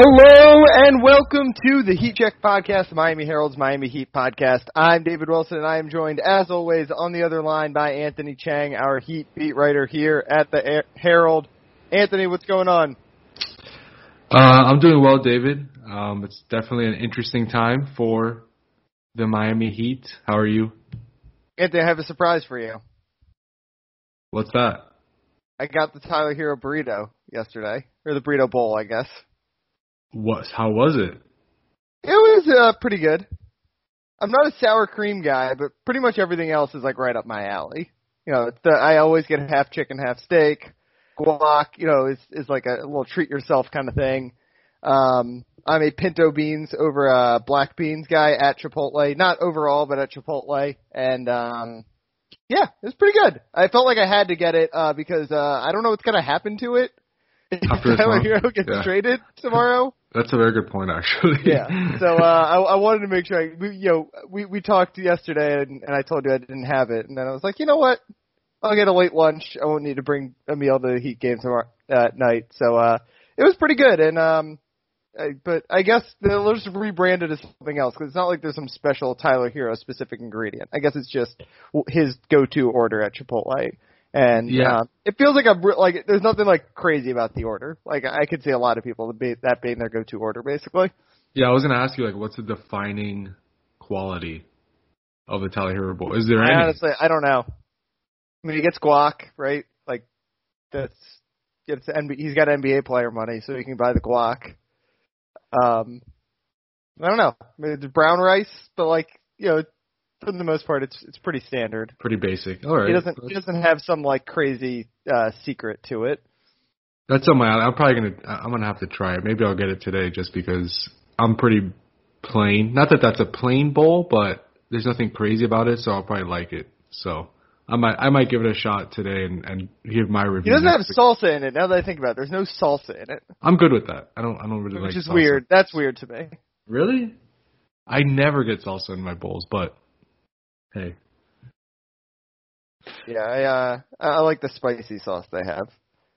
Hello and welcome to the Heat Check Podcast, Miami Herald's Miami Heat Podcast. I'm David Wilson and I am joined as always on the other line by Anthony Chang, our Heat beat writer here at the Herald. Anthony, what's going on? Uh, I'm doing well, David. Um, it's definitely an interesting time for the Miami Heat. How are you? Anthony, I have a surprise for you. What's that? I got the Tyler Herro burrito yesterday, or the burrito bowl, I guess. What? How was it? It was uh, pretty good. I'm not a sour cream guy, but pretty much everything else is like right up my alley. You know, the, I always get half chicken, half steak. Guac, you know, is is like a little treat yourself kind of thing. Um, I'm a pinto beans over a black beans guy at Chipotle. Not overall, but at Chipotle. And um, yeah, it was pretty good. I felt like I had to get it uh, because uh, I don't know what's gonna happen to it. After Tyler Herro gets yeah. traded tomorrow. That's a very good point, actually. yeah. So uh, I, I wanted to make sure. I, we, you know, we we talked yesterday, and, and I told you I didn't have it, and then I was like, you know what? I'll get a late lunch. I won't need to bring a meal to the Heat game tomorrow at night. So uh, it was pretty good, and um, I, but I guess they'll just rebrand it as something else because it's not like there's some special Tyler Herro specific ingredient. I guess it's just his go-to order at Chipotle. And yeah, uh, it feels like a like there's nothing like crazy about the order. Like I could see a lot of people that, be, that being their go-to order, basically. Yeah, I was gonna ask you like, what's the defining quality of the Tyler Herro bowl? Is there I any? Honestly, I don't know. I mean, he gets guac, right? Like that's it's NBA, he's got NBA player money, so he can buy the guac. Um, I don't know. I mean, it's brown rice, but like you know, for the most part, it's it's pretty standard. Pretty basic. All right. He doesn't he doesn't have some like crazy uh secret to it. That's on my. I'm probably gonna. I'm gonna have to try it. Maybe I'll get it today, just because I'm pretty plain. Not that that's a plain bowl, but there's nothing crazy about it, so I'll probably like it. So I might I might give it a shot today and and give my review. He doesn't have salsa in it. Now that I think about it, there's no salsa in it. I'm good with that. I don't I don't really Which like. Which is salsa. weird. That's weird to me. Really? I never get salsa in my bowls, but hey. Yeah, I uh I like the spicy sauce they have.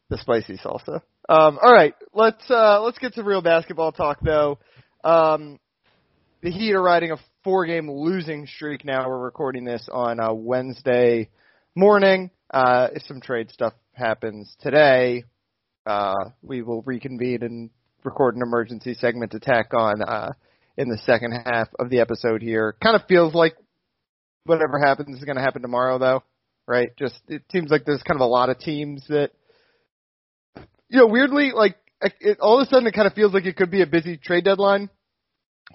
The spicy salsa. Um all right, let's uh let's get to real basketball talk though. Um the Heat are riding a four game losing streak now. We're recording this on uh Wednesday morning. Uh if some trade stuff happens today, uh we will reconvene and record an emergency segment to tack on uh in the second half of the episode here. Kind of feels like whatever happens is going to happen tomorrow, though, right? Just it seems like there's kind of a lot of teams that, you know, weirdly, like it, all of a sudden it kind of feels like it could be a busy trade deadline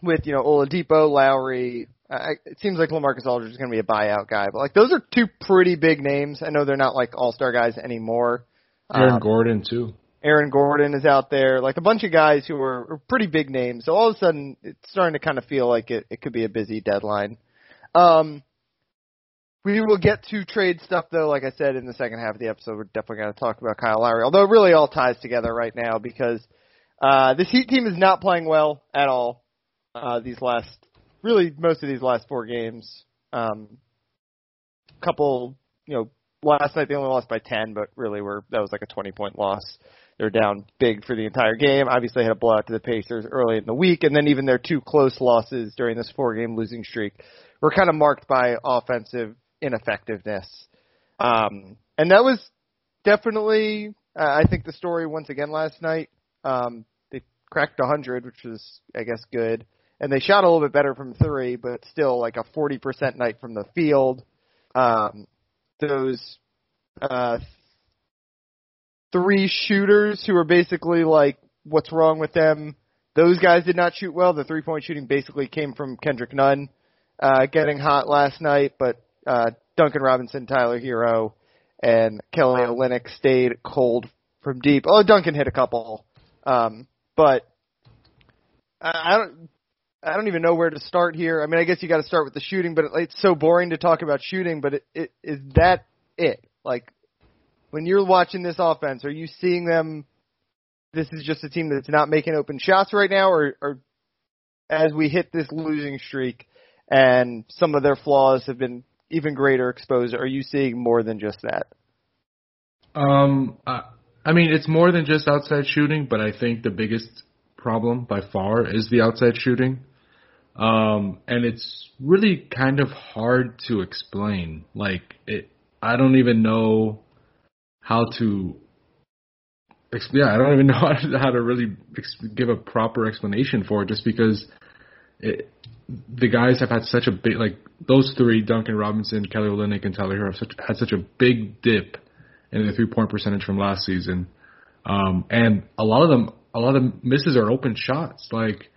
with you know Oladipo, Lowry. I, it seems like LaMarcus Aldridge is going to be a buyout guy, but like those are two pretty big names. I know they're not like all star guys anymore. Aaron um, Gordon too. Aaron Gordon is out there, like a bunch of guys who are, are pretty big names. So all of a sudden, it's starting to kind of feel like it, it could be a busy deadline. Um, we will get to trade stuff though, like I said in the second half of the episode. We're definitely going to talk about Kyle Lowry, although it really all ties together right now because uh, this Heat team is not playing well at all. Uh, these last, really most of these last four games. Um, couple, you know, last night they only lost by 10, but really were that was like a 20 point loss. They're down big for the entire game. Obviously, had a blowout to the Pacers early in the week, and then even their two close losses during this four game losing streak were kind of marked by offensive ineffectiveness. Um, and that was definitely, uh, I think, the story once again last night. Um, they cracked 100, which was, I guess, good. And they shot a little bit better from three, but still like a 40% night from the field. Um, those uh, three shooters who are basically like, what's wrong with them? Those guys did not shoot well. The three point shooting basically came from Kendrick Nunn uh, getting hot last night, but uh, Duncan Robinson, Tyler Herro, and Kelly Olynyk stayed cold from deep. Oh, Duncan hit a couple, um, but I, I don't. I don't even know where to start here. I mean, I guess you got to start with the shooting, but it, it's so boring to talk about shooting. But it, it, is that it? Like, when you're watching this offense, are you seeing them? This is just a team that's not making open shots right now, or, or as we hit this losing streak, and some of their flaws have been even greater exposure? Are you seeing more than just that? Um, I, I mean, it's more than just outside shooting, but I think the biggest problem by far is the outside shooting. Um, and it's really kind of hard to explain. Like it, I don't even know how to. Yeah, I don't even know how to, really give a proper explanation for it, just because it, the guys have had such a big like those three Duncan Robinson, Kelly Olynyk, and Tyler Herro have such, had such a big dip in the three point percentage from last season, um, and a lot of them a lot of misses are open shots. Like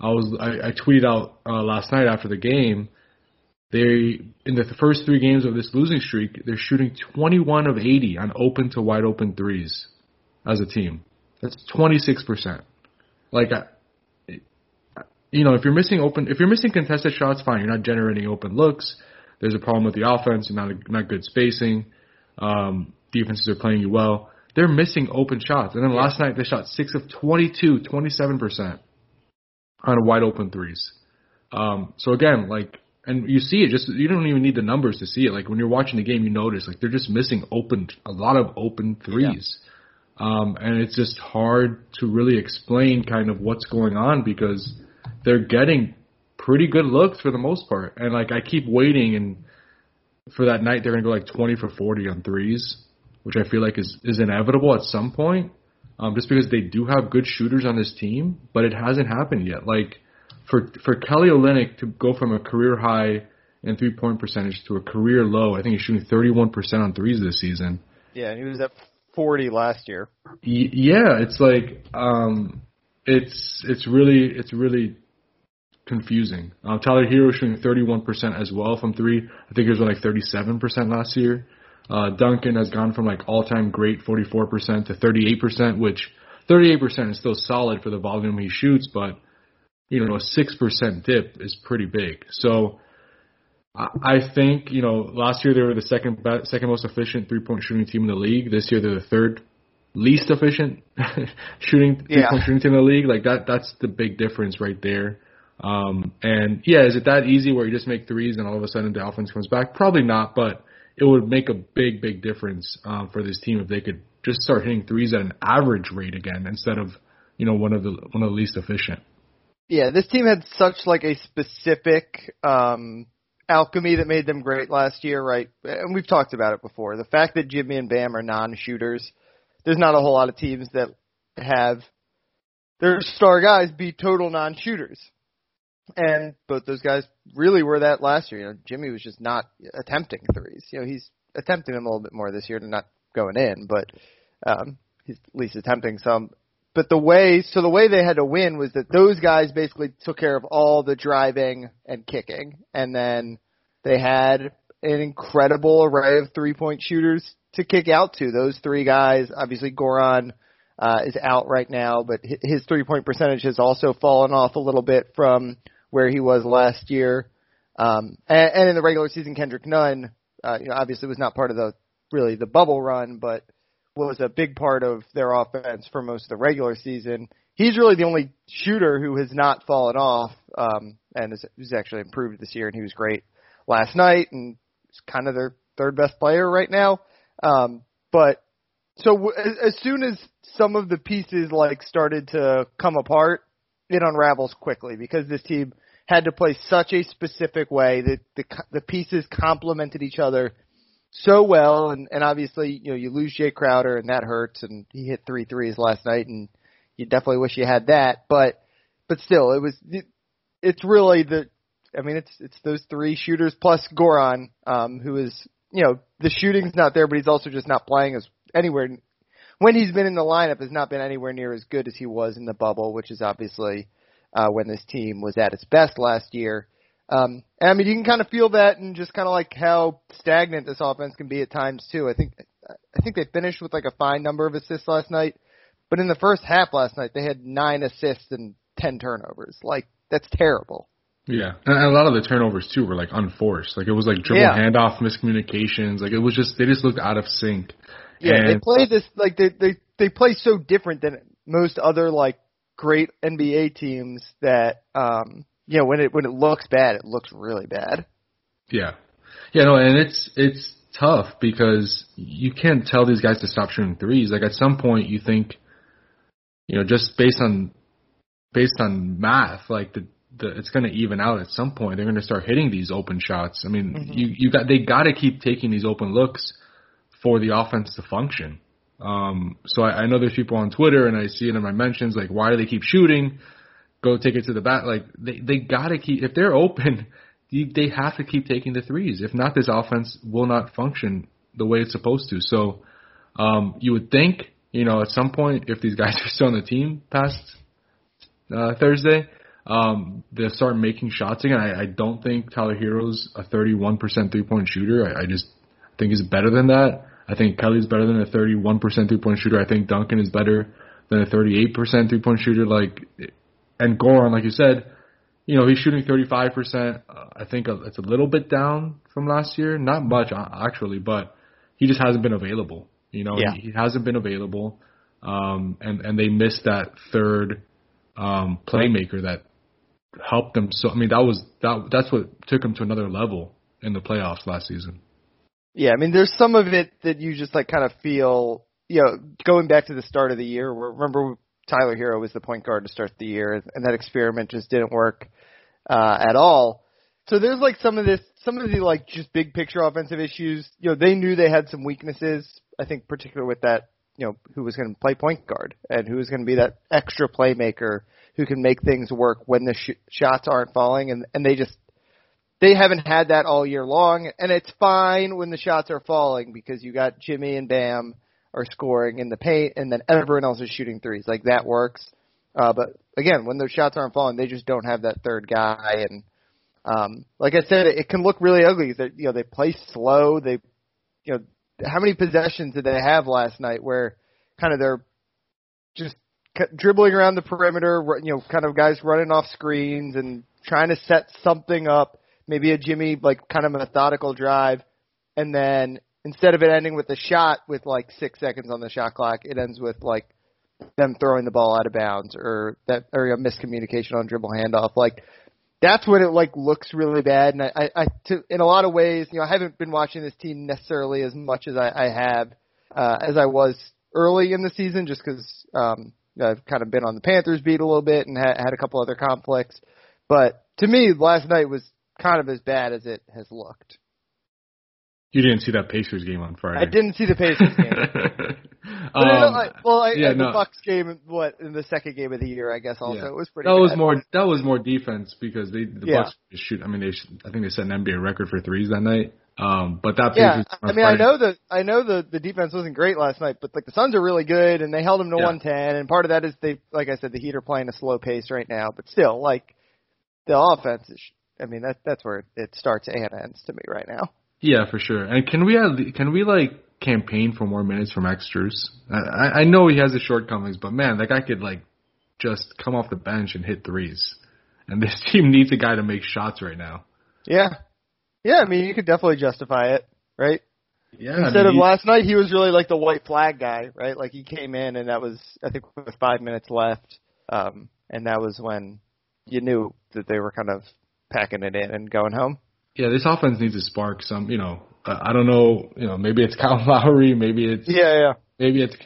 I was I, I tweeted out uh, last night after the game. They in the first three games of this losing streak, they're shooting 21 of 80 on open to wide open threes as a team. That's 26 percent. Like you know, if you're missing open, if you're missing contested shots, fine. You're not generating open looks. There's a problem with the offense. Not not good spacing. Um, defenses are playing you well. They're missing open shots. And then last night they shot six of 22, 27 percent on wide open threes. Um, so again, like, and you see it. Just you don't even need the numbers to see it. Like when you're watching the game, you notice like they're just missing open a lot of open threes. Yeah. Um, and it's just hard to really explain kind of what's going on because they're getting pretty good looks for the most part. And like I keep waiting and for that night they're gonna go like twenty for forty on threes, which I feel like is is inevitable at some point. Um, just because they do have good shooters on this team, but it hasn't happened yet. Like for for Kelly Olynyk to go from a career high in three point percentage to a career low, I think he's shooting thirty one percent on threes this season. Yeah, and he was at forty last year. Y- yeah, it's like um, it's it's really it's really confusing. Uh, Tyler Herro shooting 31% as well from three. I think he was like 37% last year. Uh, Duncan has gone from like all-time great 44% to 38%, which 38% is still solid for the volume he shoots, but you know, a 6% dip is pretty big. So I think, you know, last year they were the second best, second most efficient three-point shooting team in the league. This year they're the third least efficient shooting yeah. shooting team in the league. Like that, that's the big difference right there. Um, and yeah, is it that easy where you just make threes and all of a sudden the offense comes back? Probably not, but it would make a big, big difference um, for this team if they could just start hitting threes at an average rate again instead of you know one of the one of the least efficient. Yeah, this team had such like a specific um, alchemy that made them great last year, right? And we've talked about it before. The fact that Jimmy and Bam are non-shooters, there's not a whole lot of teams that have their star guys be total non-shooters. And both those guys really were that last year. You know, Jimmy was just not attempting threes. You know, he's attempting them a little bit more this year and not going in, but um, he's at least attempting some. But the way, so the way they had to win was that those guys basically took care of all the driving and kicking, and then they had an incredible array of three point shooters to kick out to. Those three guys, obviously Goran uh, is out right now, but his three point percentage has also fallen off a little bit from where he was last year. Um, and, and in the regular season, Kendrick Nunn, uh, you know, obviously was not part of the really the bubble run, but was a big part of their offense for most of the regular season. He's really the only shooter who has not fallen off, um, and is, is actually improved this year, and he was great last night, and he's kind of their third best player right now. Um, but so w- as soon as some of the pieces like started to come apart, it unravels quickly because this team had to play such a specific way that the the pieces complemented each other so well, and and obviously you know you lose Jae Crowder and that hurts, and he hit three threes last night, and you definitely wish you had that, but but still it was it's really the I mean it's it's those three shooters plus Goran, um, who is you know the shooting's not there, but he's also just not playing as anywhere. When he's been in the lineup has not been anywhere near as good as he was in the bubble, which is obviously uh, when this team was at its best last year. Um, and I mean, you can kind of feel that, and just kind of like how stagnant this offense can be at times too. I think I think they finished with like a fine number of assists last night, but in the first half last night they had nine assists and ten turnovers. Like that's terrible. Yeah, and a lot of the turnovers too were like unforced. Like it was like dribble yeah. handoff miscommunications. Like it was just they just looked out of sync. Yeah, and, they play this like they they they play so different than most other like great NBA teams that um you know when it when it looks bad it looks really bad. Yeah. Yeah, no, and it's it's tough because you can't tell these guys to stop shooting threes. Like at some point you think you know just based on based on math, like the, the it's going to even out at some point. They're going to start hitting these open shots. I mean, mm-hmm. you you got they got to keep taking these open looks for the offense to function. Um, so I, I know there's people on Twitter and I see it in my mentions like, why do they keep shooting? Go take it to the bat. Like they they got to keep if they're open, they have to keep taking the threes. If not, this offense will not function the way it's supposed to. So um, you would think, you know, at some point, if these guys are still on the team past uh, Thursday, um, they'll start making shots again. I, I don't think Tyler Herro's a 31% three point shooter. I, I just think he's better than that. I think Kelly's better than a 31% three point shooter. I think Duncan is better than a 38% three point shooter. Like, and Goran, like you said, you know, he's shooting 35%. Uh, I think it's a little bit down from last year. Not much, actually, but he just hasn't been available. You know, yeah. he, he hasn't been available. Um, and, and they missed that third, um, playmaker that helped them. So, I mean, that was, that, that's what took him to another level in the playoffs last season. Yeah, I mean, there's some of it that you just like kind of feel, you know, going back to the start of the year. Where, remember, Tyler Herro was the point guard to start the year, and that experiment just didn't work uh, at all. So there's like some of this, some of the like just big picture offensive issues. You know, they knew they had some weaknesses. I think particular with that, you know, who was going to play point guard and who was going to be that extra playmaker who can make things work when the sh- shots aren't falling, and and they just they haven't had that all year long, and it's fine when the shots are falling because you got Jimmy and Bam are scoring in the paint, and then everyone else is shooting threes. Like that works. Uh, but again, when those shots aren't falling, they just don't have that third guy. And um, like I said, it, can look really ugly. That you know they play slow. They, you know, how many possessions did they have last night where kind of they're just dribbling around the perimeter, you know, kind of guys running off screens and trying to set something up, maybe a Jimmy like kind of methodical drive, and then instead of it ending with a shot with like six seconds on the shot clock, it ends with like them throwing the ball out of bounds or that or a miscommunication on dribble handoff. Like that's when it like looks really bad. And I, I, I to, in a lot of ways, you know, I haven't been watching this team necessarily as much as I, I have uh, as I was early in the season, just because um, I've kind of been on the Panthers beat a little bit and ha- had a couple other conflicts. But to me, last night was kind of as bad as it has looked. You didn't see that Pacers game on Friday. I didn't see the Pacers game. um, I, well, I, yeah, the no. Bucks game, what in the second game of the year, I guess. Also, yeah. it was pretty. That bad. was more. That was more defense because they the yeah. Bucks shoot. I mean, they I think they set an NBA record for threes that night. Um, but that yeah, I mean, Friday. I know that I know the the defense wasn't great last night, but like the Suns are really good and they held them to yeah. 110, and part of that is they, like I said, the Heat are playing a slow pace right now, but still, like the offense is. I mean, that that's where it starts and ends to me right now. Yeah, for sure. And can we have, can we like campaign for more minutes from extras? I, I know he has his shortcomings, but man, that guy could like just come off the bench and hit threes. And this team needs a guy to make shots right now. Yeah. Yeah, I mean, you could definitely justify it, right? Yeah. Instead I mean, of last night, he was really like the white flag guy, right? Like he came in and that was, I think, with five minutes left, um, and that was when you knew that they were kind of packing it in and going home yeah, this offense needs to spark some. You know, uh, I don't know. You know, maybe it's Kyle Lowry, maybe it's yeah, yeah, maybe it's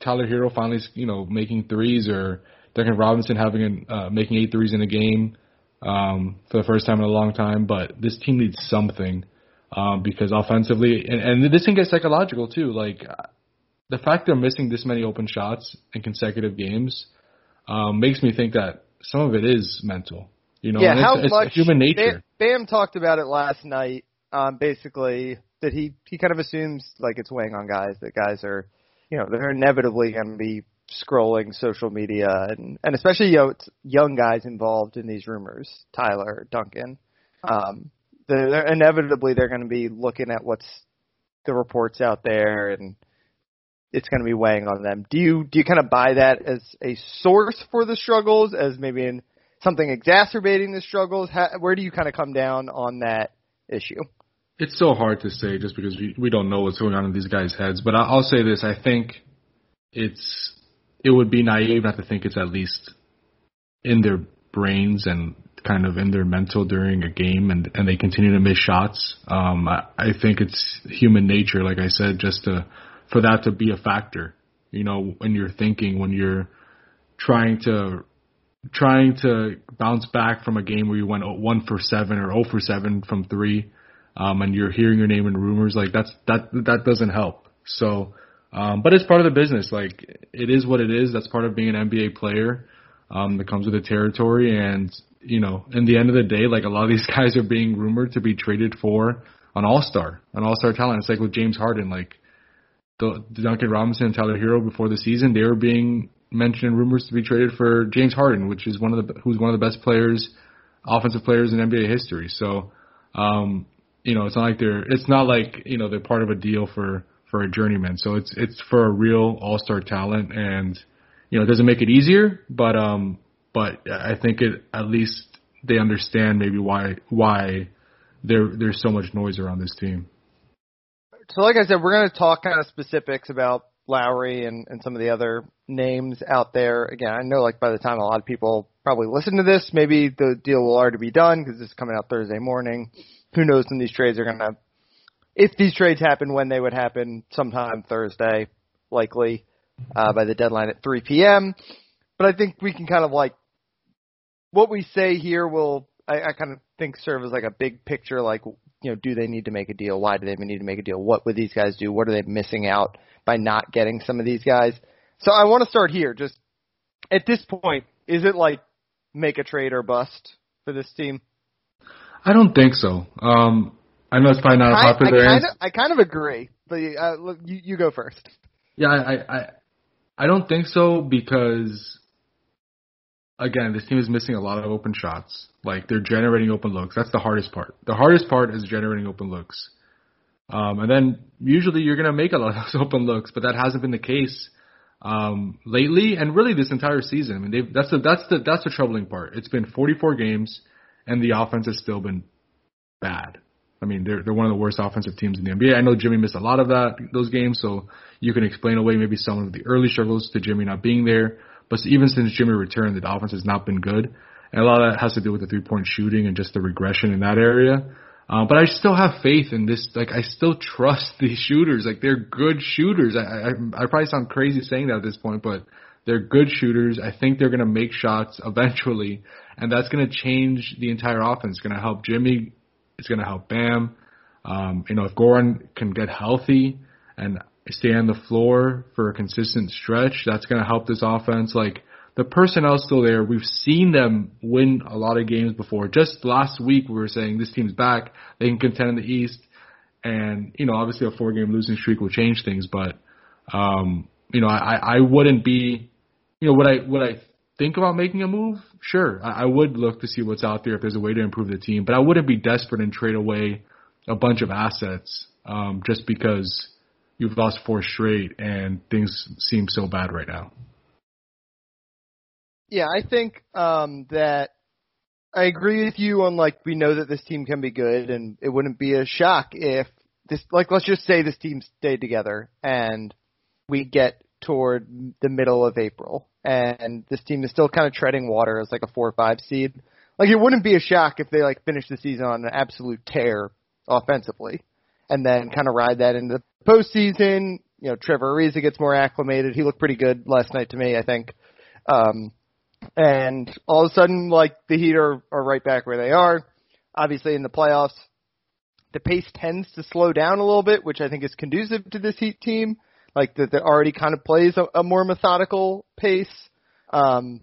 Tyler Herro finally, you know, making threes, or Duncan Robinson having an, uh, making eight threes in a game um, for the first time in a long time. But this team needs something um, because offensively, and, and this can get psychological too. Like the fact they're missing this many open shots in consecutive games um, makes me think that some of it is mental. You know, yeah, how it's, much it's human nature. Bam, Bam talked about it last night. Um, basically, that he he kind of assumes like it's weighing on guys that guys are, you know, they're inevitably going to be scrolling social media and and especially you know it's young guys involved in these rumors, Tyler, Duncan. Um, they're, they're inevitably they're going to be looking at what's the reports out there and it's going to be weighing on them. Do you do you kind of buy that as a source for the struggles, as maybe an something exacerbating the struggles? How, where do you kind of come down on that issue? It's so hard to say just because we, we don't know what's going on in these guys' heads. But I'll say this: I think it's it would be naive not to think it's at least in their brains and kind of in their mental during a game, and and they continue to miss shots. Um, I, I think it's human nature, like I said, just to for that to be a factor. You know, when you're thinking, when you're trying to trying to bounce back from a game where you went one for seven or zero for seven from three, um, and you're hearing your name in rumors like that's that that doesn't help. So, um, but it's part of the business. Like it is what it is. That's part of being an NBA player. Um, that comes with the territory, and you know, in the end of the day, like a lot of these guys are being rumored to be traded for an all star, an all star talent. It's like with James Harden, like the Duncan Robinson and Tyler Herro before the season, they were being mentioned rumors to be traded for James Harden, which is one of the who's one of the best players, offensive players in NBA history. So, um, you know, it's not like they're it's not like you know they're part of a deal for for a journeyman. So it's it's for a real all star talent, and you know, it doesn't make it easier, but um, but I think it at least they understand maybe why why there there's so much noise around this team. So, like I said, we're going to talk kind of specifics about Lowry and, and some of the other names out there. Again, I know like by the time a lot of people probably listen to this, maybe the deal will already be done because this is coming out Thursday morning. Who knows when these trades are going to, if these trades happen, when they would happen, sometime Thursday, likely uh, by the deadline at 3 p.m. But I think we can kind of like what we say here will I, I kind of think serve as like a big picture, like you know, do they need to make a deal? Why do they need to make a deal? What would these guys do? What are they missing out by not getting some of these guys? So I want to start here. Just at this point, is it like make a trade or bust for this team? I don't think so. Um, I know it's probably not a popular I, I kind answer. Of, I kind of agree, but uh, look, you, you go first. Yeah, I, I I don't think so because again, this team is missing a lot of open shots. Like they're generating open looks. That's the hardest part. The hardest part is generating open looks. Um, and then usually you're gonna make a lot of those open looks, but that hasn't been the case um, lately, and really this entire season. I mean, they've, that's the that's the that's the troubling part. It's been 44 games, and the offense has still been bad. I mean, they're they're one of the worst offensive teams in the NBA. I know Jimmy missed a lot of that those games, so you can explain away maybe some of the early struggles to Jimmy not being there. But even since Jimmy returned, the offense has not been good. And a lot of that has to do with the three point shooting and just the regression in that area. Uh, but I still have faith in this. Like I still trust these shooters. Like they're good shooters. I, I I probably sound crazy saying that at this point, but they're good shooters. I think they're going to make shots eventually, and that's going to change the entire offense. It's going to help Jimmy. It's going to help Bam. Um, you know, if Goran can get healthy and stay on the floor for a consistent stretch, that's going to help this offense. Like the personnel's still there. We've seen them win a lot of games before. Just last week we were saying this team's back. They can contend in the East. And, you know, obviously a four game losing streak will change things, but um, you know, I, I wouldn't be you know, would I would I think about making a move? Sure. I, I would look to see what's out there if there's a way to improve the team, but I wouldn't be desperate and trade away a bunch of assets um, just because you've lost four straight and things seem so bad right now. Yeah, I think um, that I agree with you on like we know that this team can be good, and it wouldn't be a shock if this like let's just say this team stayed together and we get toward the middle of April and this team is still kind of treading water as like a four or five seed. Like it wouldn't be a shock if they like finish the season on an absolute tear offensively and then kind of ride that into the postseason. You know, Trevor Ariza gets more acclimated. He looked pretty good last night to me, I think. Um, and all of a sudden, like the Heat are, are right back where they are. Obviously, in the playoffs, the pace tends to slow down a little bit, which I think is conducive to this Heat team. Like that, already kind of plays a, a more methodical pace. Um,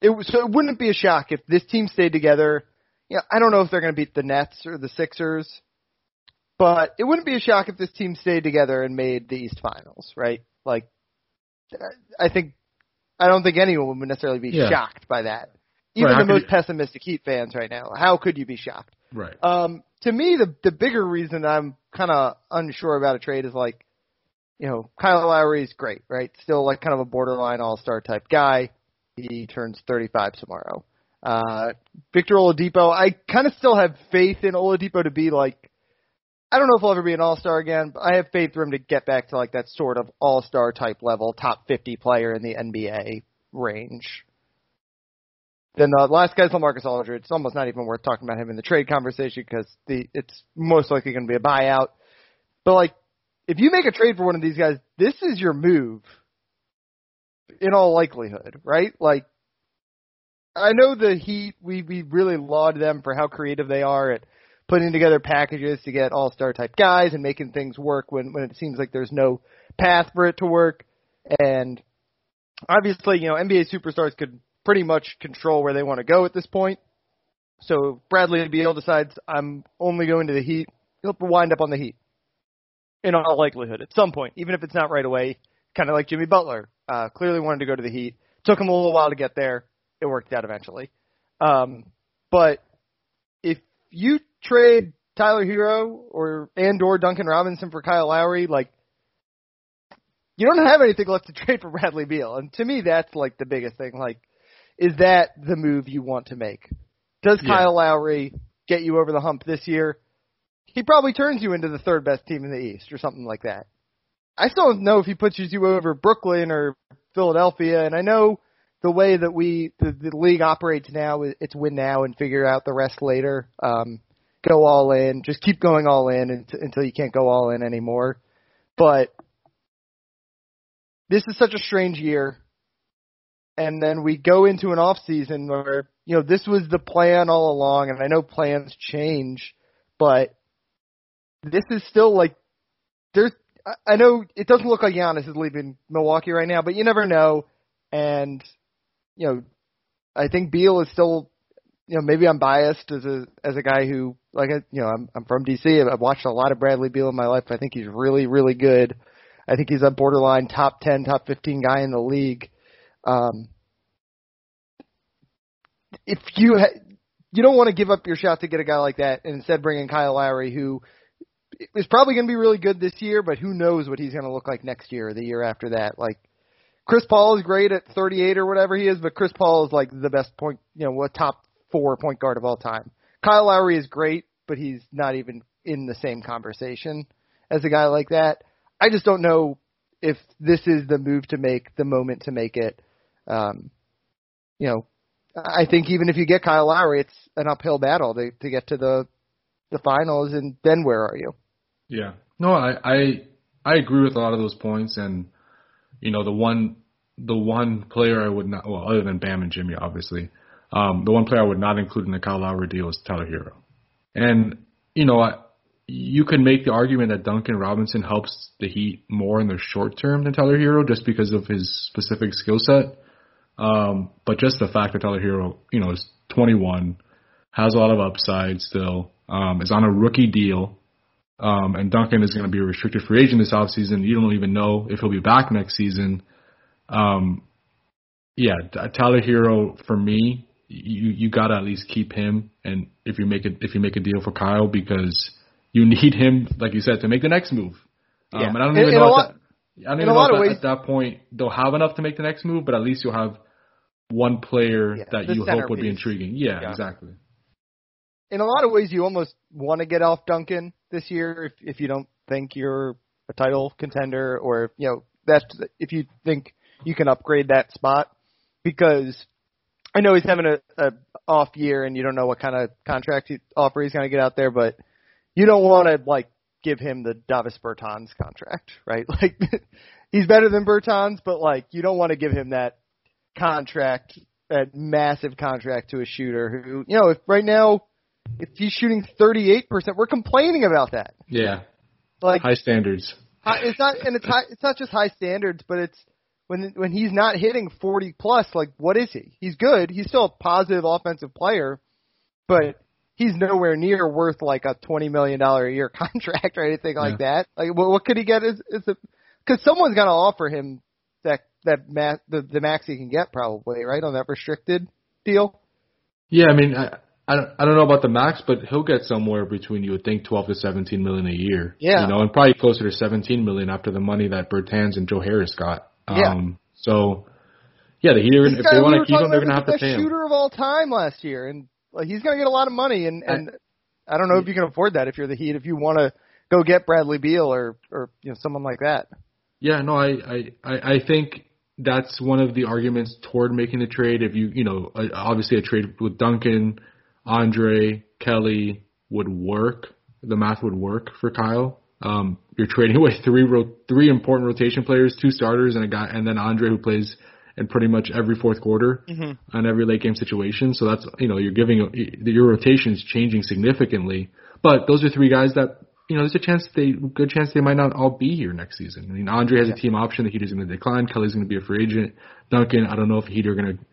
it so it wouldn't be a shock if this team stayed together. Yeah, I don't know if they're going to beat the Nets or the Sixers, but it wouldn't be a shock if this team stayed together and made the East Finals, right? Like, I think I don't think anyone would necessarily be yeah. shocked by that. Even right, the most you... pessimistic Heat fans right now. How could you be shocked? Right. Um, to me, the the bigger reason I'm kind of unsure about a trade is like, you know, Kyle Lowry is great, right? Still like kind of a borderline All Star type guy. He turns 35 tomorrow. Uh, Victor Oladipo, I kind of still have faith in Oladipo to be like I don't know if he'll ever be an all star again, but I have faith for him to get back to like that sort of all star type level, top 50 player in the NBA range. Then the last guy's Lamarcus Aldridge. It's almost not even worth talking about him in the trade conversation because the it's most likely going to be a buyout. But like, if you make a trade for one of these guys, this is your move. In all likelihood, right? Like, I know the Heat. We we really laud them for how creative they are at putting together packages to get all star type guys and making things work when when it seems like there's no path for it to work. And obviously, you know, NBA superstars could pretty much control where they want to go at this point. So Bradley Beal decides I'm only going to the Heat. He'll wind up on the Heat in all likelihood at some point, even if it's not right away. Kind of like Jimmy Butler, uh, clearly wanted to go to the Heat. Took him a little while to get there. It worked out eventually. Um, but if you trade Tyler Herro or and or Duncan Robinson for Kyle Lowry, like you don't have anything left to trade for Bradley Beal. And to me, that's like the biggest thing. Like, is that the move you want to make? Does Yeah. Kyle Lowry get you over the hump this year? He probably turns you into the third best team in the East or something like that. I still don't know if he pushes you over Brooklyn or Philadelphia. And I know the way that we the, the league operates now, it's win now and figure out the rest later. Um, go all in, just keep going all in until, you can't go all in anymore. But this is such a strange year. And then we go into an off season where, you know, this was the plan all along and I know plans change, but this is still like there's I know it doesn't look like Giannis is leaving Milwaukee right now, but you never know. And you know, I think Beal is still you know, maybe I'm biased as a as a guy who like I- you know, I'm I'm from DC. I've watched a lot of Bradley Beal in my life. I think he's really really good. I think he's a borderline top 10, top 15 guy in the league. Um if you ha- you don't want to give up your shot to get a guy like that and instead bring in Kyle Lowry who is probably going to be really good this year, but who knows what he's going to look like next year or the year after that. Like Chris Paul is great at 38 or whatever he is, but Chris Paul is like the best point, you know, what top four point guard of all time. Kyle Lowry is great, but he's not even in the same conversation as a guy like that. I just don't know if this is the move to make, the moment to make it. Um, you know, I think even if you get Kyle Lowry, it's an uphill battle to to get to the the finals, and then where are you? Yeah. No, I, I I agree with a lot of those points, and you know the one the one player I would not well other than Bam and Jimmy obviously, um, the one player I would not include in the Kyle Lowry deal is Tyler Herro, and you know I, you can make the argument that Duncan Robinson helps the Heat more in the short term than Tyler Herro just because of his specific skill set. Um, but just the fact that Tyler Herro, you know, is 21, has a lot of upside still, um, is on a rookie deal, um, and Duncan is going to be a restricted free agent this offseason. You don't even know if he'll be back next season. Um, yeah, Tyler Herro for me, you you got to at least keep him, and if you make it if you make a deal for Kyle because you need him, like you said, to make the next move. Um, Yeah. and I don't In- even in know if lot- that, I don't even a know lot of that, ways- at that point they'll have enough to make the next move, but at least you'll have one player Yeah, that you hope would be intriguing. Yeah, Yeah. exactly. in a lot of ways, you almost want to get off Duncan this year if if you don't think you're a title contender, or you know that's if you think you can upgrade that spot, because I know he's having a, a off year and you don't know what kind of contract he, offer he's going to get out there, but you don't want to like give him the Davis Bertans contract, right? Like he's better than Bertans, but like you don't want to give him that contract, that massive contract to a shooter who, you know, if right now if he's shooting 38%, we're complaining about that. Yeah, Like high standards. high, it's not and it's high, it's not just high standards, but it's when when he's not hitting 40 plus like what is he? He's good. He's still a positive offensive player, but he's nowhere near worth like a 20 million dollar a year contract or anything like that. Like what, what could he get is is cuz someone's going to offer him that that ma- the the max he can get probably, right? On that restricted deal. Yeah, I mean, I, I don't, I don't know about the max, but he'll get somewhere between you would think 12 to 17 million a year. Yeah. you know, and probably closer to 17 million after the money that Bertans and Joe Harris got. Yeah. Um, so yeah, the Heat, This if they want to keep him, they're gonna have to pay him. shooter of all time last year, and like he's going to get a lot of money. And and I, don't know if you can afford that if you're the Heat. If you want to go get Bradley Beal or or you know someone like that. Yeah, no, I, I, I I think that's one of the arguments toward making the trade. If you, you know, uh, obviously a trade with Duncan, Andre, Kelly would work. The math would work for Kyle. Um, you're trading away three ro- three important rotation players, two starters, and a guy, and then Andre who plays in pretty much every fourth quarter Mm-hmm. on every late game situation. So that's you know you're giving your rotation is changing significantly. But those are three guys that you know there's a chance they good chance they might not all be here next season. I mean Andre has a team option. The Heat is going to decline. Kelly's going to be a free agent. Duncan, I don't know if the Heat are going to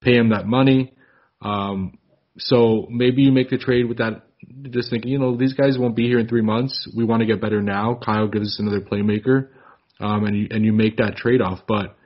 pay him that money. Um, so maybe you make the trade with that. Just thinking, you know, these guys won't be here in three months. We want to get better now. Kyle gives us another playmaker, um, and you and you make that trade off. But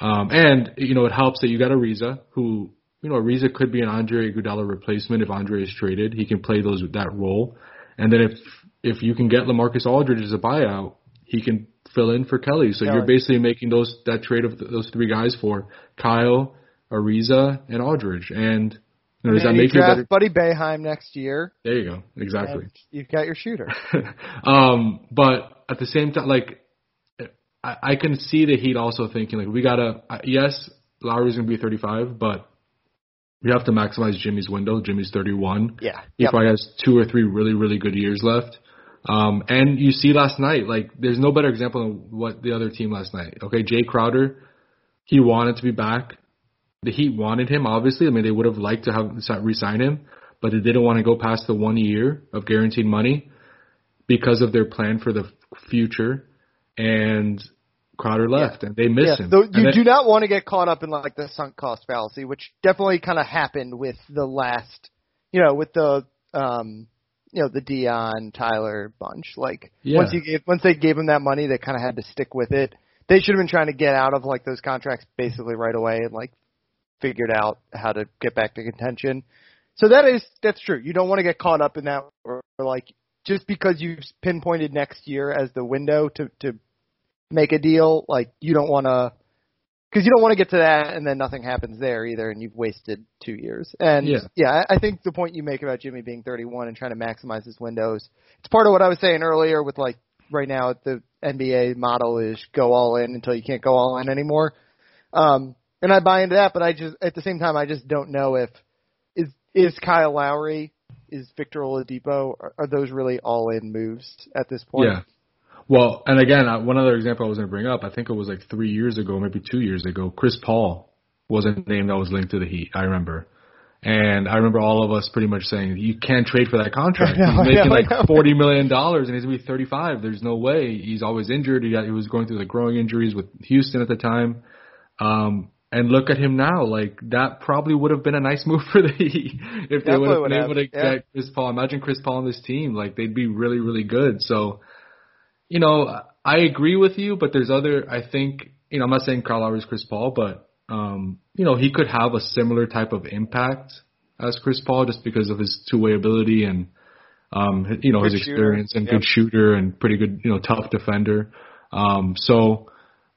um, and you know, it helps that you got Ariza, who you know, Ariza could be an Andre Iguodala replacement if Andre is traded. He can play those that role. And then if if you can get LaMarcus Aldridge as a buyout, he can fill in for Kelly. So Kelly. you're basically making those that trade of those three guys for Kyle, Ariza, and Aldridge. And does that And you make you better? Buddy Bayheim next year. There you go. Exactly. You've got your shooter. um, but at the same time, like I, I can see the Heat also thinking like we gotta. uh, Yes, Lowry's gonna be 35, but we have to maximize Jimmy's window. Jimmy's 31. Yeah. He Yep. probably has two or three really really good years left. Um, and you see last night, like there's no better example than what the other team last night. Okay, Jay Crowder, he wanted to be back. The Heat wanted him, obviously. I mean, they would have liked to have re-sign him, but they didn't want to go past the one year of guaranteed money because of their plan for the future. And Crowder left, and they miss Yeah, him. though you then- do not want to get caught up in like the sunk cost fallacy, which definitely kind of happened with the last, you know, with the um, you know, the Dion Tyler bunch. Like Yeah. once you gave once they gave him that money, they kind of had to stick with it. They should have been trying to get out of like those contracts basically right away and like figured out how to get back to contention. So that is that's true. You don't want to get caught up in that or, or like just because you've pinpointed next year as the window to to make a deal, like you don't want to because you don't want to get to that and then nothing happens there either, and you've wasted two years. And Yeah. yeah, I I think the point you make about Jimmy being 31 and trying to maximize his windows, it's part of what I was saying earlier with like right now the NBA model is go all in until you can't go all in anymore. Um, and I buy into that, but I just at the same time I just don't know if is is Kyle Lowry, is Victor Oladipo, are, are those really all in moves at this point? Yeah. Well, and again, one other example I was going to bring up, I think it was like three years ago, maybe two years ago, Chris Paul was a name that was linked to the Heat. I remember. And I remember all of us pretty much saying, you can't trade for that contract. Know, he's making know, like $40 million and he's going to be 35. There's no way. He's always injured. He, got, he was going through the groin injuries with Houston at the time. Um, and look at him now. Like that probably would have been a nice move for the if they would have been able to yeah. get Chris Paul. Imagine Chris Paul on this team. Like they'd be really, really good. So, you know, I agree with you, but there's other. I think you know, I'm not saying Carl Lowry's Chris Paul, but um, you know, he could have a similar type of impact as Chris Paul just because of his two-way ability and um, you know Good his shooter. experience and Yep. good shooter and pretty good, you know, tough defender. Um, so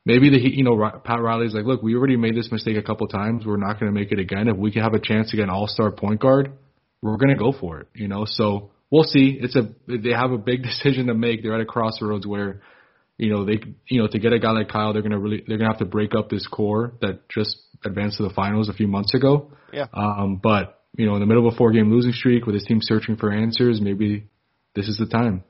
maybe the you know Pat Riley's like, look, we already made this mistake a couple times. We're not going to make it again. If we can have a chance to get an All-Star point guard, we're going to go for it. You know, so we'll see. It's a they have a big decision to make. They're at a crossroads where you know they you know to get a guy like Kyle, they're going to really they're going to have to break up this core that just advanced to the finals a few months ago. Yeah. Um, but you know, in the middle of a four-game losing streak with his team searching for answers, maybe this is the time.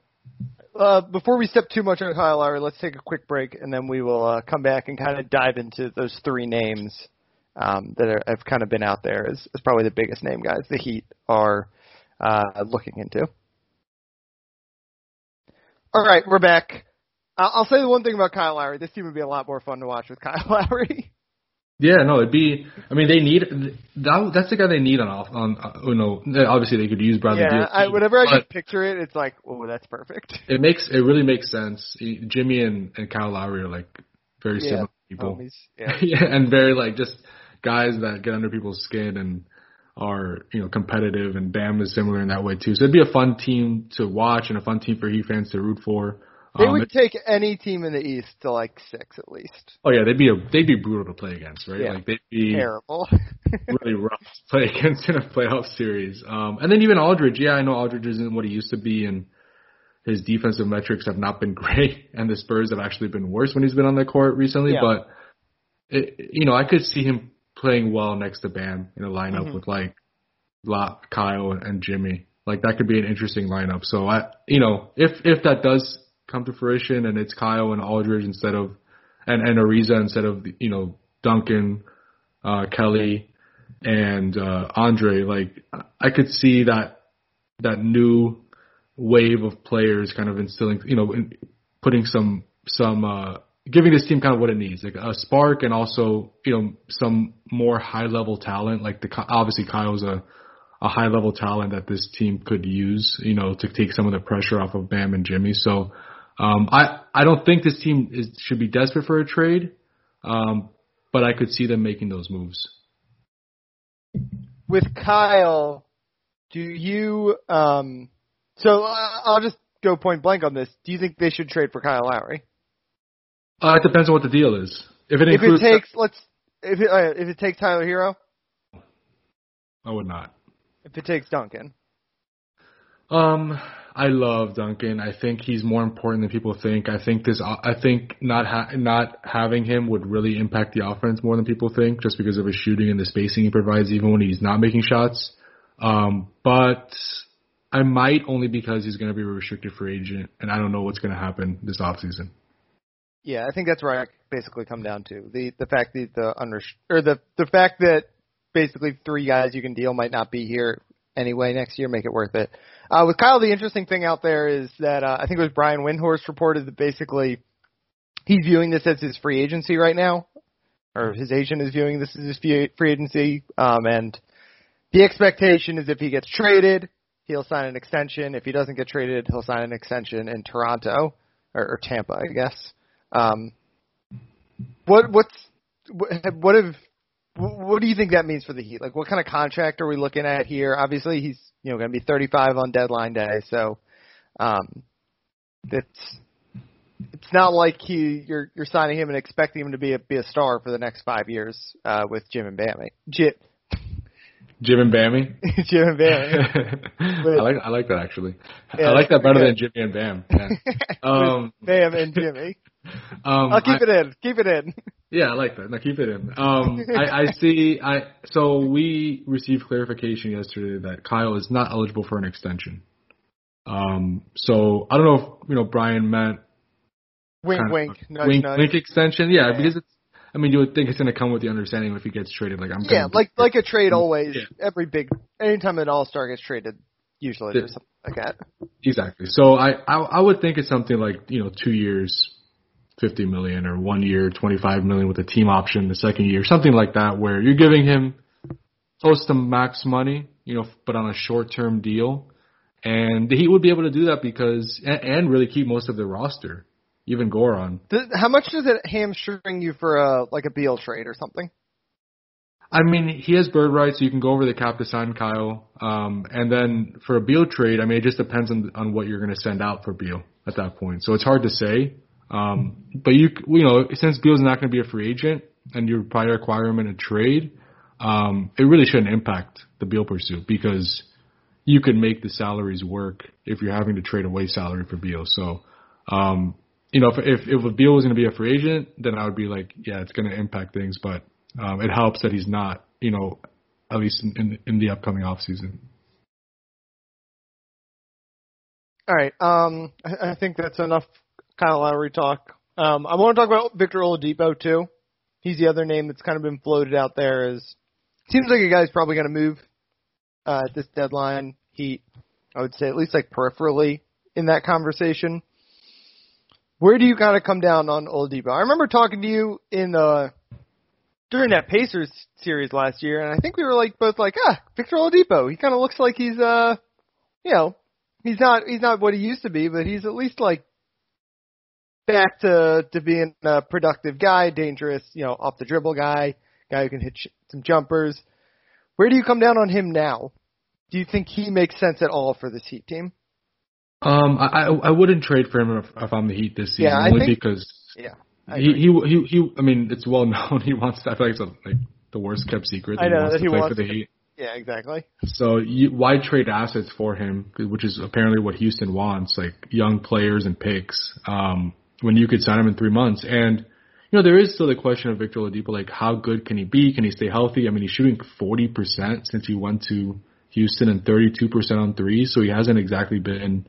Uh, before we step too much on Kyle Lowry, let's take a quick break, and then we will uh, come back and kind of dive into those three names um, that are, have kind of been out there as, as probably the biggest name guys the Heat are uh, looking into. All right, we're back. I'll, I'll say the one thing about Kyle Lowry: this team would be a lot more fun to watch with Kyle Lowry. Yeah, no, it'd be. I mean, they need that. That's the guy they need on off. On uh, you know, obviously they could use Bradley. yeah, I, whenever I just picture it, it's like, oh, that's perfect. it makes it really makes sense. Jimmy and and Kyle Lowry are like very Yeah, similar people. Homies. Yeah. yeah, and very like just guys that get under people's skin and are you know competitive. And Bam is similar in that way too. So it'd be a fun team to watch and a fun team for Heat fans to root for. They Um, would take any team in the East to like six at least. oh yeah, they'd be a they'd be brutal to play against, right? Yeah. Like they'd be Terrible. really rough to play against in a playoff series. Um, and then even Aldridge, yeah, I know Aldridge isn't what he used to be, and his defensive metrics have not been great, and the Spurs have actually been worse when he's been on the court recently. Yeah. But it, you know, I could see him playing well next to Bam in a lineup Mhm. with like La, Kyle and, and Jimmy. Like that could be an interesting lineup. So I, you know, if if that does come to fruition and it's Kyle and Aldridge instead of and and Ariza instead of you know Duncan, uh, Kelly, and uh, Andre, like I could see that that new wave of players kind of instilling, you know, in, putting some some uh, giving this team kind of what it needs, like a spark and also you know some more high level talent. Like the obviously Kyle's a a high level talent that this team could use, you know, to take some of the pressure off of Bam and Jimmy. So um, I I don't think this team is should be desperate for a trade, um, but I could see them making those moves. With Kyle, do you? Um, so I'll just go point blank on this. Do you think they should trade for Kyle Lowry? Uh, it depends on what the deal is. If it if includes, it takes let's if it uh, if it takes Tyler Herro, I would not. If it takes Duncan, um, I love Duncan. I think he's more important than people think. I think this. I think not ha- not having him would really impact the offense more than people think, just because of his shooting and the spacing he provides, even when he's not making shots. Um, but I might only because he's going to be a restricted free agent, and I don't know what's going to happen this offseason. Yeah, I think that's where I basically come down to the the fact that the under or the the fact that basically three guys you can deal might not be here anyway next year, make it worth it. Uh, with Kyle, the interesting thing out there is that uh, I think it was Brian Windhorst reported that basically he's viewing this as his free agency right now, or his agent is viewing this as his free agency, um, and the expectation is if he gets traded, he'll sign an extension. If he doesn't get traded, he'll sign an extension in Toronto or, or Tampa, I guess. Um, what what's what, have what do you think that means for the Heat? Like, what kind of contract are we looking at here? Obviously, he's you know going to be 35 on deadline day, so um, it's it's not like he you're you're signing him and expecting him to be a be a star for the next five years uh, with Jim and Bammy. Jim. Jim and Bammy. Jim and Bam. I like I like that actually. Yeah, I like that better than Jimmy and Bam. Yeah. Um, Bam and Jimmy. Um, I'll keep I, it in. Keep it in. Yeah, I like that. No, keep it in. Um, I, I see. I so we received clarification yesterday that Kyle is not eligible for an extension. Um, so I don't know if you know Brian meant wink, wink, nudge, wink, nudge. wink extension. Yeah, yeah, because it's. I mean, you would think it's going to come with the understanding if he gets traded. Like I'm. Yeah, like like a trade always. Yeah. Every big anytime an All Star gets traded, usually there's something like that. Exactly. So I, I I would think it's something like you know two years 50 million or one year 25 million with a team option the second year, something like that, where you're giving him close to max money, you know, but on a short term deal. And he would be able to do that because, and, really keep most of the roster, even Goran How much does it hamstring you for a, like a Beal trade or something? I mean, he has bird rights, so you can go over the cap to sign Kyle. Um, and then for a Beal trade, I mean, it just depends on on what you're going to send out for Beal at that point. So it's hard to say. Um, but you, you know, since Beal's not going to be a free agent and you probably acquire him in a trade, um, it really shouldn't impact the Beal pursuit because you could make the salaries work if you're having to trade away salary for Beal. So, um, you know, if, if, if Beal was going to be a free agent, then I would be like, yeah, it's going to impact things, but, um, it helps that he's not, you know, at least in, in, in the upcoming off season. All right. Um, I, I think that's enough Kyle Lowry talk. Um, I want to talk about Victor Oladipo too. He's the other name that's kind of been floated out there. As seems like a guy's probably going to move uh, at this deadline. He, I would say, at least like peripherally in that conversation. Where do you kind of come down on Oladipo? I remember talking to you in the during that Pacers series last year, and I think we were like both like, ah, Victor Oladipo. He kind of looks like he's uh, you know, he's not he's not what he used to be, but he's at least like back to to being a productive guy, dangerous, you know, off the dribble guy, guy who can hit sh- some jumpers. Where do you come down on him now? Do you think he makes sense at all for this Heat team? Um, I I wouldn't trade for him if, if I'm the Heat this season, yeah, only think, because yeah, he, he he he. I mean, it's well known he wants. To, I feel like it's a, like the worst kept secret. I know he wants that to he play wants for the to, Heat. Yeah, exactly. So you, why trade assets for him, which is apparently what Houston wants, like young players and picks. Um, when you could sign him in three months. And, you know, there is still the question of Victor Oladipo, like how good can he be? Can he stay healthy? I mean, he's shooting 40% since he went to Houston and 32% on three, so he hasn't exactly been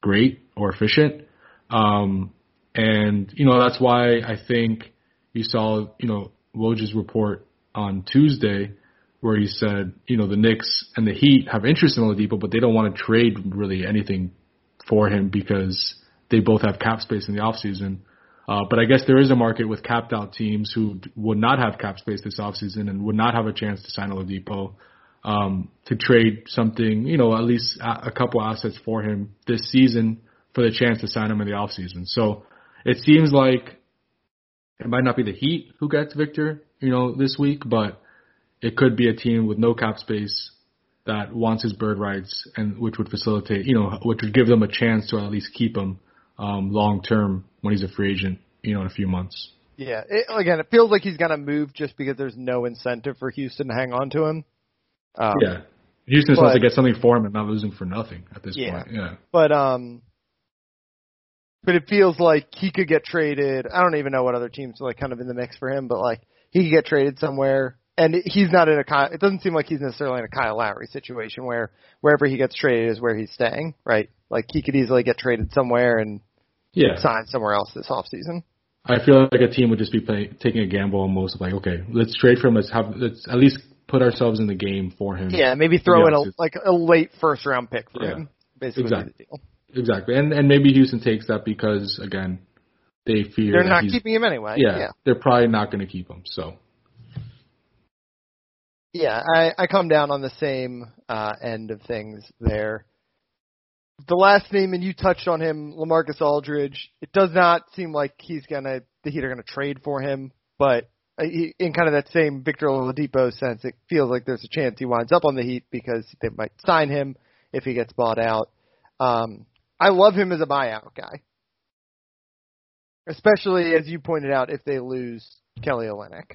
great or efficient. Um, and, you know, that's why I think you saw, you know, Woj's report on Tuesday where he said, you know, the Knicks and the Heat have interest in Oladipo, but they don't want to trade really anything for him because they both have cap space in the offseason. Uh, but I guess there is a market with capped out teams who would not have cap space this offseason and would not have a chance to sign Oladipo um, to trade something, you know, at least a, a couple assets for him this season for the chance to sign him in the offseason. So it seems like it might not be the Heat who gets Victor, you know, this week, but it could be a team with no cap space that wants his bird rights and which would facilitate, you know, which would give them a chance to at least keep him um, long term when he's a free agent, you know, in a few months. Yeah, it, again, it feels like he's gonna move just because there's no incentive for Houston to hang on to him. Um, yeah, Houston just wants to get something for him and not lose him for nothing at this yeah, point. Yeah, but um, but it feels like he could get traded. I don't even know what other teams are like kind of in the mix for him, but like he could get traded somewhere and he's not in a it doesn't seem like he's necessarily in a Kyle Lowry situation where wherever he gets traded is where he's staying, right? Like he could easily get traded somewhere and yeah. sign somewhere else this off season. I feel like a team would just be play, taking a gamble almost of like, okay, let's trade for him. Let's have let's at least put ourselves in the game for him. Yeah, maybe throw in a like a late first round pick for yeah. him. Basically, exactly. Exactly, and and maybe Houston takes that because again, they fear they're not keeping him anyway. Yeah, yeah. they're probably not going to keep him. So yeah, I, I come down on the same uh, end of things there. The last name, and you touched on him, Lamarcus Aldridge. It does not seem like he's gonna the Heat are gonna trade for him, but in kind of that same Victor Oladipo sense, it feels like there's a chance he winds up on the Heat because they might sign him if he gets bought out. Um, I love him as a buyout guy, especially as you pointed out if they lose Kelly Olynyk.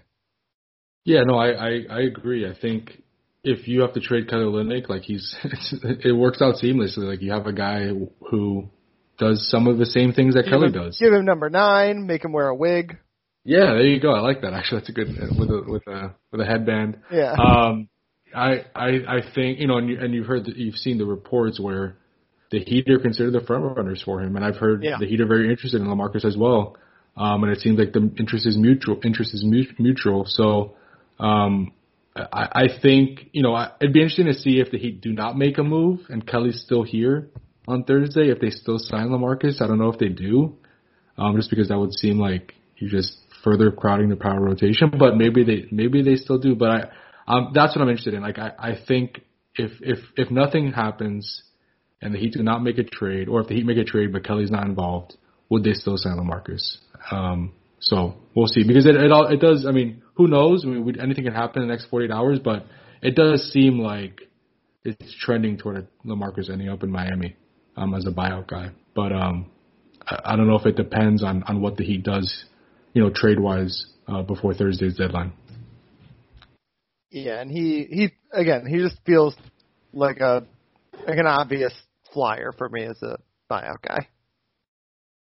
Yeah, no, I, I, I agree. I think if you have to trade Kelly Olynyk, like he's, it works out seamlessly. Like you have a guy who does some of the same things that give Kelly him, does. Give him number nine, make him wear a wig. Yeah, there you go. I like that. Actually, that's a good with a with a with a headband. Yeah. Um, I I I think you know, and, you, and you've heard, the, you've seen the reports where the Heat are considered the front runners for him, and I've heard yeah. the Heat are very interested in Lamarcus as well. Um, and it seems like the interest is mutual. Interest is mutual. So um, I, I think you know I, it'd be interesting to see if the Heat do not make a move and Kelly's still here on Thursday. If they still sign Lamarcus, I don't know if they do, um, just because that would seem like you're just further crowding the power rotation. But maybe they maybe they still do. But I um, that's what I'm interested in. Like I, I think if if if nothing happens and the Heat do not make a trade, or if the Heat make a trade but Kelly's not involved, would they still sign Lamarcus? Um, so we'll see because it it all it does. I mean, who knows? I mean, we, anything can happen in the next 48 hours, but it does seem like it's trending toward Lamarcus ending up in Miami um, as a buyout guy. But um, I, I don't know if it depends on on what the Heat does, you know, trade wise uh, before Thursday's deadline. Yeah, and he he again he just feels like a like an obvious flyer for me as a buyout guy.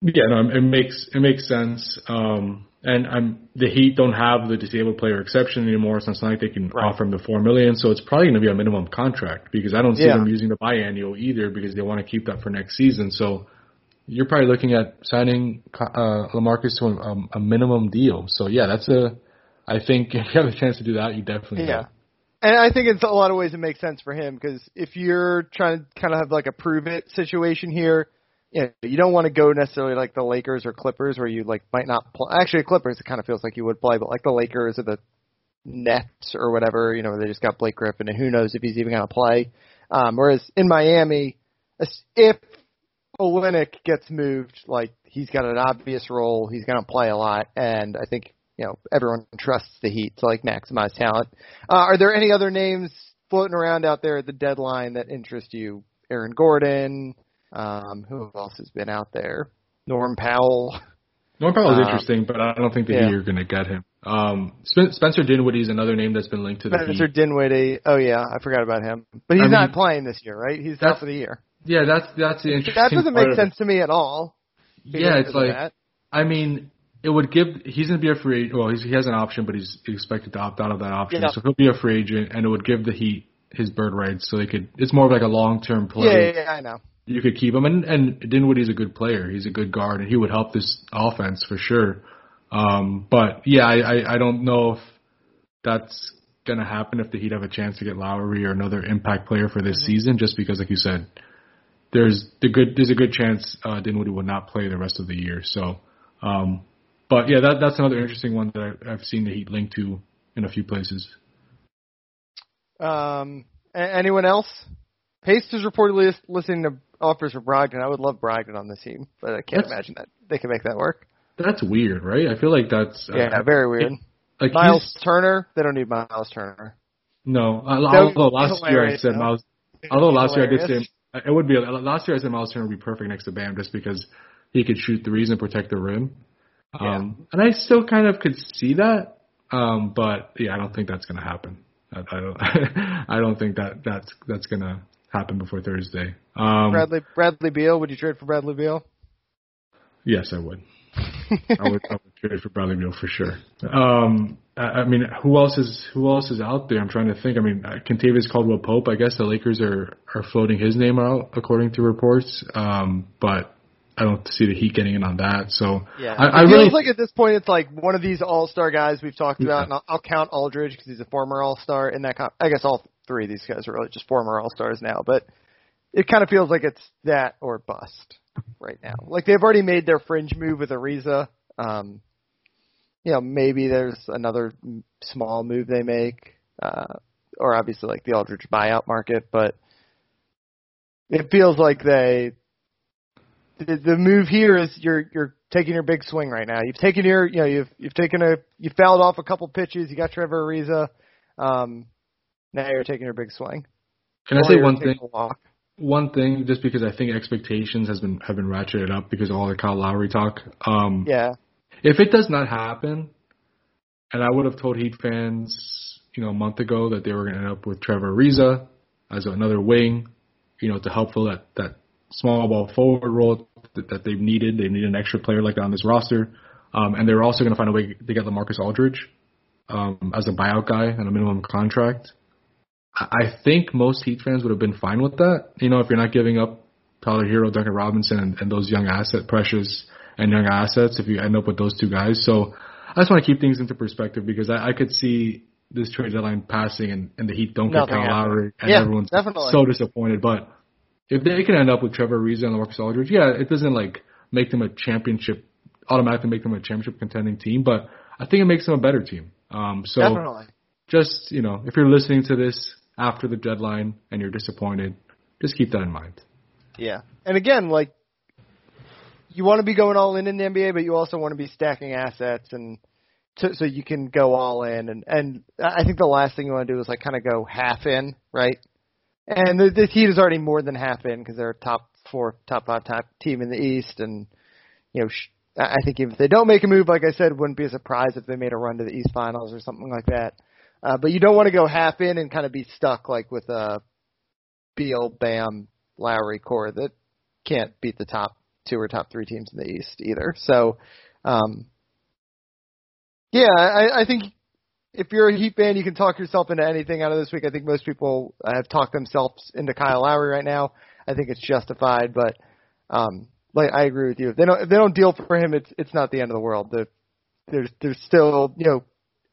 Yeah, no, it makes it makes sense. Um, and I'm the Heat don't have the disabled player exception anymore, so it's not like they can right. offer him the four million. So it's probably going to be a minimum contract because I don't see yeah. them using the biannual either because they want to keep that for next season. So you're probably looking at signing uh, Lamarcus to a, a minimum deal. So yeah, that's a. I think if you have a chance to do that, you definitely yeah. And I think in a lot of ways it makes sense for him because if you're trying to kind of have like a prove it situation here you know, you don't want to go necessarily like the Lakers or Clippers where you like might not play. Actually, Clippers it kind of feels like you would play, but like the Lakers or the Nets or whatever, you know, they just got Blake Griffin and who knows if he's even going to play. Um, whereas in Miami, if Olynyk gets moved, like he's got an obvious role, he's going to play a lot, and I think you know everyone trusts the Heat to like maximize talent. Uh, are there any other names floating around out there at the deadline that interest you? Aaron Gordon, um, who else has been out there? Norm Powell. Norm Powell is um, interesting, but I don't think that yeah. you're going to get him. Um, Spencer Dinwiddie is another name that's been linked to the Spencer Heat. Dinwiddie. Oh yeah, I forgot about him. But he's I not playing this year, right? He's out for the year. Yeah, that's that's the interesting. That doesn't make sense to me at all. Yeah, it's like that. I mean, it would give. He's going to be a free. Well, he's, he has an option, but he's expected to opt out of that option. Yeah. So he'll be a free agent, and it would give the Heat his bird rights, so they could. It's more of like a long term play. Yeah, yeah, yeah, I know you could keep him. And and Dinwiddie's a good player. He's a good guard, and he would help this offense for sure. Um, but yeah, I, I, I don't know if that's gonna happen if the Heat have a chance to get Lowry or another impact player for this mm-hmm. season, just because, like you said, there's the good there's a good chance uh, Dinwiddie will not play the rest of the year. So, um, but yeah, that that's another interesting one that I, I've seen the Heat linked to in a few places. Um, anyone else? Pacers is reportedly listening to offers for Brogdon. I would love Brogdon on the team, but I can't that's, imagine that they can make that work. That's weird, right? I feel like that's uh, yeah, very weird. It, like Miles Turner, they don't need Miles Turner. No, uh, although last year I said Miles. Although last year I did say it would be last year I said Miles Turner would be perfect next to Bam just because he could shoot threes and protect the rim. Um, and I still kind of could see that. Um, but yeah, I don't think that's going to happen. I, I don't. I don't think that that's that's going to happen before Thursday. Um, Bradley Bradley Beal, would you trade for Bradley Beal? Yes, I would. I would, I would trade for Bradley Beal for sure. Um, I, I mean, who else is who else is out there? I'm trying to think. I mean, uh, Kentavious Caldwell Pope. I guess the Lakers are are floating his name out according to reports. Um, but I don't see the Heat getting in on that. So yeah, I, I it feels like at this point it's like one of these All Star guys we've talked about, yeah. and I'll, I'll count Aldridge because he's a former All Star in that. I guess all three of these guys are really just former All Stars now, but it kind of feels like it's that or bust right now. Like they've already made their fringe move with Ariza. Um, you know, maybe there's another small move they make, uh, or obviously like the Aldridge buyout market, but it feels like they the, the move here is you're you're taking your big swing right now. You've taken your you know you've you've taken a you fouled off a couple pitches. You got Trevor Ariza. Um, now you're taking your big swing. Can I say one thing? One thing, just because I think expectations has been have been ratcheted up because of all the Kyle Lowry talk. Um, yeah. If it does not happen, and I would have told Heat fans, you know, a month ago that they were going to end up with Trevor Ariza as another wing, you know, to help fill that that small ball forward role that, that they've needed. They need an extra player like that on this roster, um, and they're also going to find a way to get LaMarcus Aldridge um, as a buyout guy on a minimum contract. I think most Heat fans would have been fine with that. You know, if you're not giving up Tyler Herro, Duncan Robinson, and, and those young asset pressures and young assets, if you end up with those two guys. So I just want to keep things into perspective because I, I could see this trade deadline passing and, and the Heat don't get Kyle Lowry and yeah, everyone's definitely. so disappointed. But if they can end up with Trevor Ariza and Marcus Aldridge, yeah, it doesn't like make them a championship automatically make them a championship contending team, but I think it makes them a better team. Um, so definitely. just you know, if you're listening to this after the deadline and you're disappointed, just keep that in mind. Yeah. And again, like you want to be going all in in the NBA, but you also want to be stacking assets and to, so you can go all in. And and I think the last thing you want to do is like kind of go half in, right? And the, the Heat is already more than half in because they're a top four, top five top team in the East, and you know. Sh- I think if they don't make a move, like I said, wouldn't be a surprise if they made a run to the East Finals or something like that. Uh, but you don't want to go half in and kind of be stuck like with a Beal, Bam, Lowry core that can't beat the top two or top three teams in the East either. So, um, yeah, I, I think if you're a Heat fan, you can talk yourself into anything out of this week. I think most people have talked themselves into Kyle Lowry right now. I think it's justified, but um, like I agree with you. If they don't if they don't deal for him, it's it's not the end of the world. The, there's there's still you know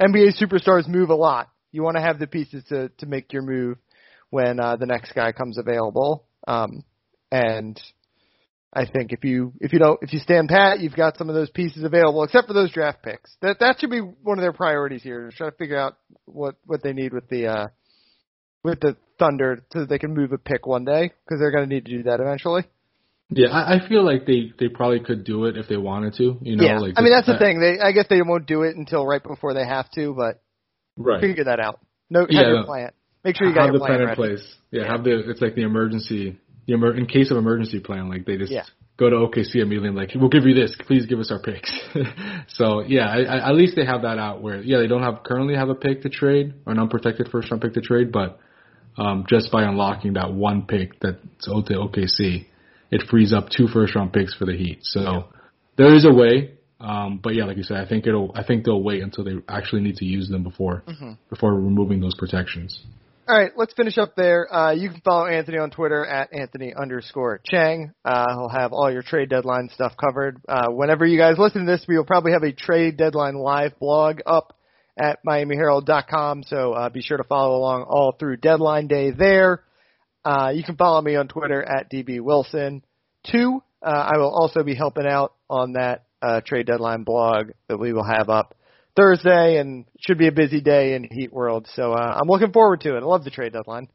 NBA superstars move a lot. You want to have the pieces to to make your move when uh, the next guy comes available. Um, and I think if you if you don't if you stand pat, you've got some of those pieces available, except for those draft picks. That that should be one of their priorities here. Try to figure out what what they need with the uh, with the Thunder so that they can move a pick one day because they're going to need to do that eventually. Yeah, I, I feel like they they probably could do it if they wanted to. You know, yeah. like I mean that's the thing. They I guess they won't do it until right before they have to, but right. figure that out. No, have yeah, your no. plan. Make sure you got have your the plan, plan in place. Yeah, yeah, have the it's like the emergency the emer- in case of emergency plan. Like they just yeah. go to OKC immediately and like we'll give you this. Please give us our picks. so yeah, I, I, at least they have that out where yeah they don't have currently have a pick to trade or an unprotected first round pick to trade, but um, just by unlocking that one pick that's owed to OKC it frees up two first round picks for the Heat. So yeah. there is a way. Um, but yeah, like you said, I think it'll, I think they'll wait until they actually need to use them before, mm-hmm. before removing those protections. All right, let's finish up there. Uh, you can follow Anthony on Twitter at Anthony underscore Chiang. Uh, he'll have all your trade deadline stuff covered. Uh, whenever you guys listen to this, we will probably have a trade deadline live blog up at MiamiHerald.com. So uh, be sure to follow along all through deadline day there. Uh, you can follow me on Twitter at DB Wilson. Two, uh, I will also be helping out on that uh, trade deadline blog that we will have up Thursday, and should be a busy day in Heat World. So uh, I'm looking forward to it. I love the trade deadline.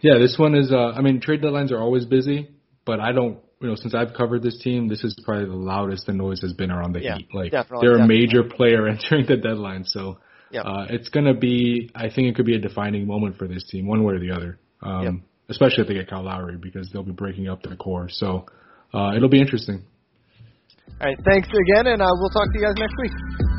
Yeah, this one is. Uh, I mean, trade deadlines are always busy, but I don't. You know, since I've covered this team, this is probably the loudest the noise has been around the Yeah, Heat. Like definitely, they're a major player entering the deadline, so Yep. uh, it's gonna be. I think it could be a defining moment for this team, one way or the other. Um, Yep. Especially if they get Kyle Lowry, because they'll be breaking up their core. So uh, it'll be interesting. All right, thanks again, and uh, we'll talk to you guys next week.